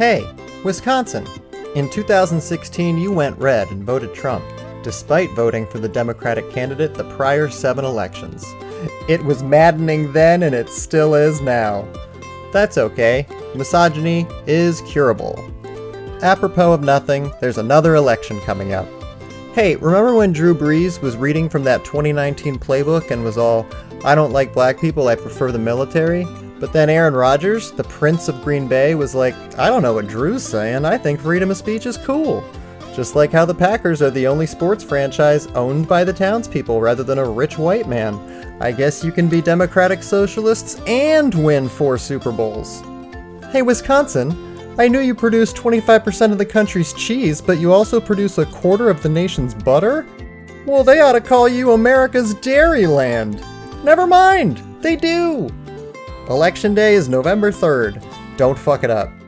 Hey, Wisconsin. In 2016, you went red and voted Trump, despite voting for the Democratic candidate the prior seven elections. It was maddening then, and it still is now. That's okay. Misogyny is curable. Apropos of nothing, there's another election coming up. Hey, remember when Drew Brees was reading from that 2019 playbook and was all, I don't like black people, I prefer the military? But then Aaron Rodgers, the Prince of Green Bay, was like, I don't know what Drew's saying, I think freedom of speech is cool. Just like how the Packers are the only sports franchise owned by the townspeople rather than a rich white man. I guess you can be Democratic Socialists and win four Super Bowls. Hey, Wisconsin, I knew you produce 25% of the country's cheese, but you also produce a quarter of the nation's butter? Well, they ought to call you America's Dairyland. Never mind, they do. Election day is November 3rd. Don't fuck it up.